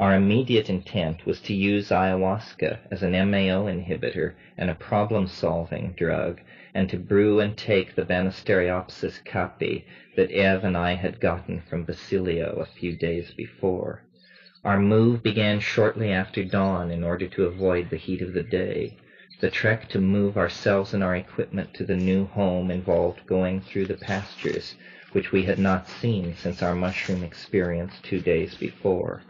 Our immediate intent was to use ayahuasca as an MAO inhibitor and a problem-solving drug, and to brew and take the Banisteriopsis caapi that Ev and I had gotten from Basilio a few days before. Our move began shortly after dawn in order to avoid the heat of the day. The trek to move ourselves and our equipment to the new home involved going through the pastures, which we had not seen since our mushroom experience two days before.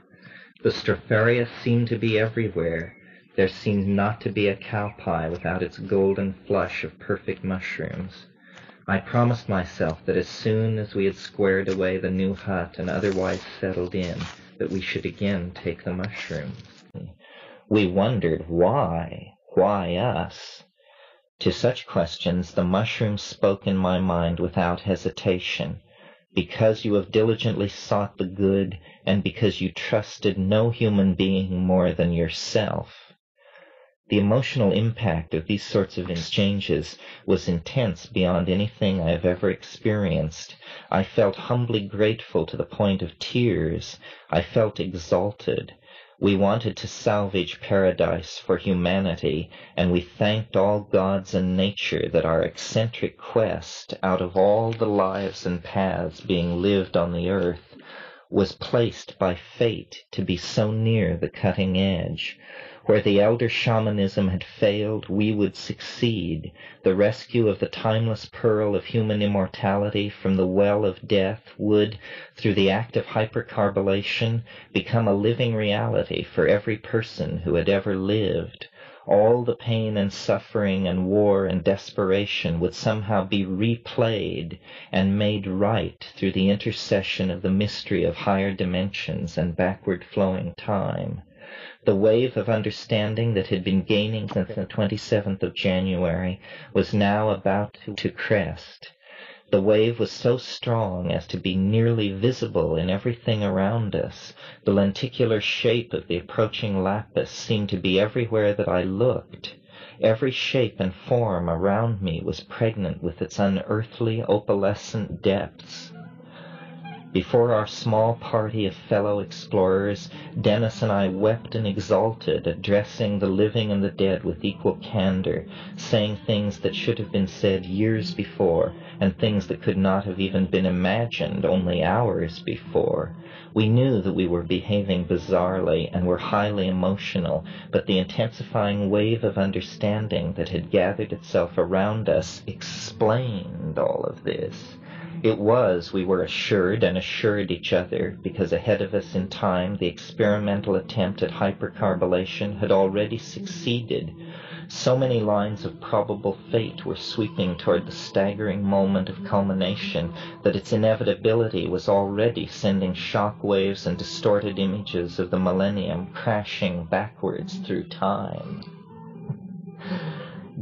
The stropharia seemed to be everywhere. There seemed not to be a cow pie without its golden flush of perfect mushrooms. I promised myself that as soon as we had squared away the new hut and otherwise settled in, that we should again take the mushrooms. We wondered why, why us? To such questions the mushrooms spoke in my mind without hesitation because you have diligently sought the good, and because you trusted no human being more than yourself. The emotional impact of these sorts of exchanges was intense beyond anything I have ever experienced. I felt humbly grateful to the point of tears. I felt exalted. We wanted to salvage paradise for humanity, and we thanked all gods and nature that our eccentric quest, out of all the lives and paths being lived on the earth, was placed by fate to be so near the cutting edge. Where the elder shamanism had failed, we would succeed. The rescue of the timeless pearl of human immortality from the well of death would, through the act of hypercarbolation, become a living reality for every person who had ever lived. All the pain and suffering and war and desperation would somehow be replayed and made right through the intercession of the mystery of higher dimensions and backward flowing time. The wave of understanding that had been gaining since the 27th of January was now about to crest. The wave was so strong as to be nearly visible in everything around us. The lenticular shape of the approaching lapis seemed to be everywhere that I looked. Every shape and form around me was pregnant with its unearthly opalescent depths. Before our small party of fellow explorers, Dennis and I wept and exulted, addressing the living and the dead with equal candor, saying things that should have been said years before, and things that could not have even been imagined only hours before. We knew that we were behaving bizarrely and were highly emotional, but the intensifying wave of understanding that had gathered itself around us explained all of this. It was, we were assured and assured each other, because ahead of us in time the experimental attempt at hypercarbolation had already succeeded. So many lines of probable fate were sweeping toward the staggering moment of culmination that its inevitability was already sending shock waves and distorted images of the millennium crashing backwards through time.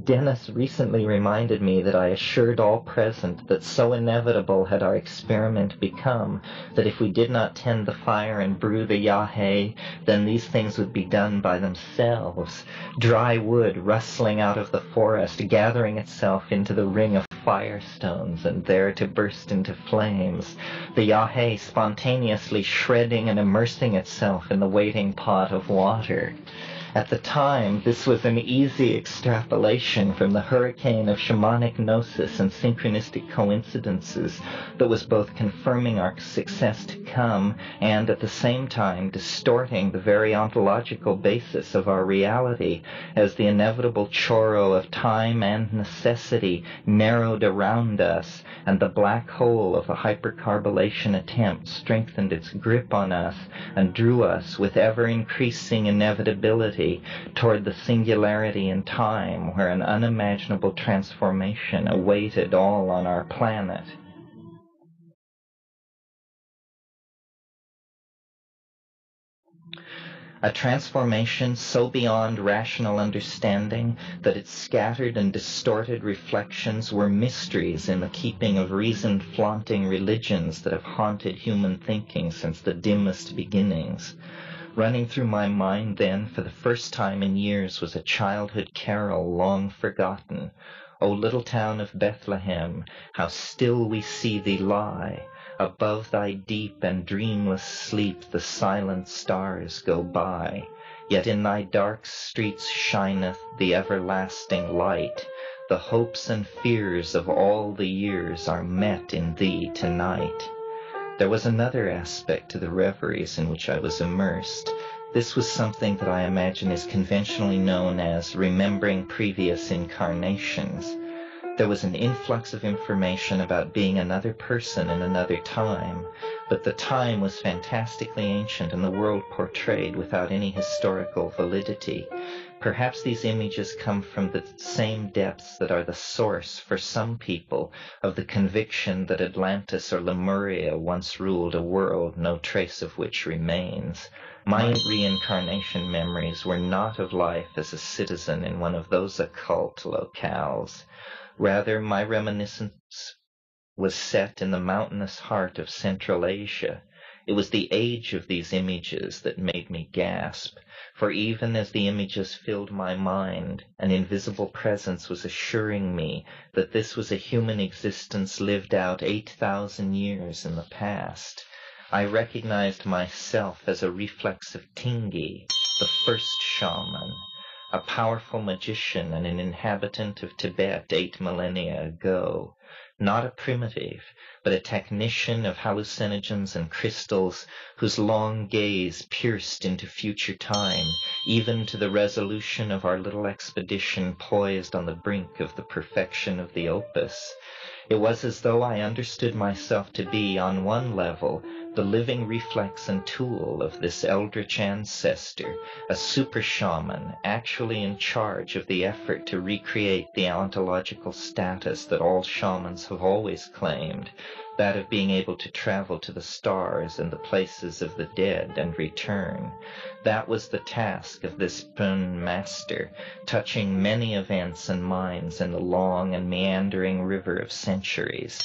Dennis recently reminded me that I assured all present that so inevitable had our experiment become that if we did not tend the fire and brew the yahe, then these things would be done by themselves. Dry wood rustling out of the forest, gathering itself into the ring of firestones and there to burst into flames. The yahe spontaneously shredding and immersing itself in the waiting pot of water. At the time, this was an easy extrapolation from the hurricane of shamanic gnosis and synchronistic coincidences that was both confirming our success to come and at the same time distorting the very ontological basis of our reality as the inevitable choro of time and necessity narrowed around us and the black hole of a hypercarbolation attempt strengthened its grip on us and drew us with ever increasing inevitability toward the singularity in time where an unimaginable transformation awaited all on our planet. A transformation so beyond rational understanding that its scattered and distorted reflections were mysteries in the keeping of reason flaunting religions that have haunted human thinking since the dimmest beginnings. Running through my mind then for the first time in years was a childhood carol long forgotten. O little town of Bethlehem, how still we see thee lie. Above thy deep and dreamless sleep the silent stars go by, Yet in thy dark streets shineth the everlasting light. The hopes and fears of all the years are met in thee tonight. There was another aspect to the reveries in which I was immersed. This was something that I imagine is conventionally known as remembering previous incarnations. There was an influx of information about being another person in another time, but the time was fantastically ancient and the world portrayed without any historical validity. Perhaps these images come from the same depths that are the source for some people of the conviction that Atlantis or Lemuria once ruled a world no trace of which remains. My reincarnation memories were not of life as a citizen in one of those occult locales. Rather, my reminiscence was set in the mountainous heart of Central Asia. It was the age of these images that made me gasp, for even as the images filled my mind, an invisible presence was assuring me that this was a human existence lived out 8,000 years in the past. I recognized myself as a reflex of Tingi, the first shaman, a powerful magician and an inhabitant of Tibet eight millennia ago. Not a primitive, but a technician of hallucinogens and crystals whose long gaze pierced into future time, even to the resolution of our little expedition poised on the brink of the perfection of the opus. It was as though I understood myself to be, on one level, the living reflex and tool of this eldritch ancestor, a super shaman actually in charge of the effort to recreate the ontological status that all shamans have always claimed, that of being able to travel to the stars and the places of the dead and return. That was the task of this Bön master, touching many events and minds in the long and meandering river of centuries.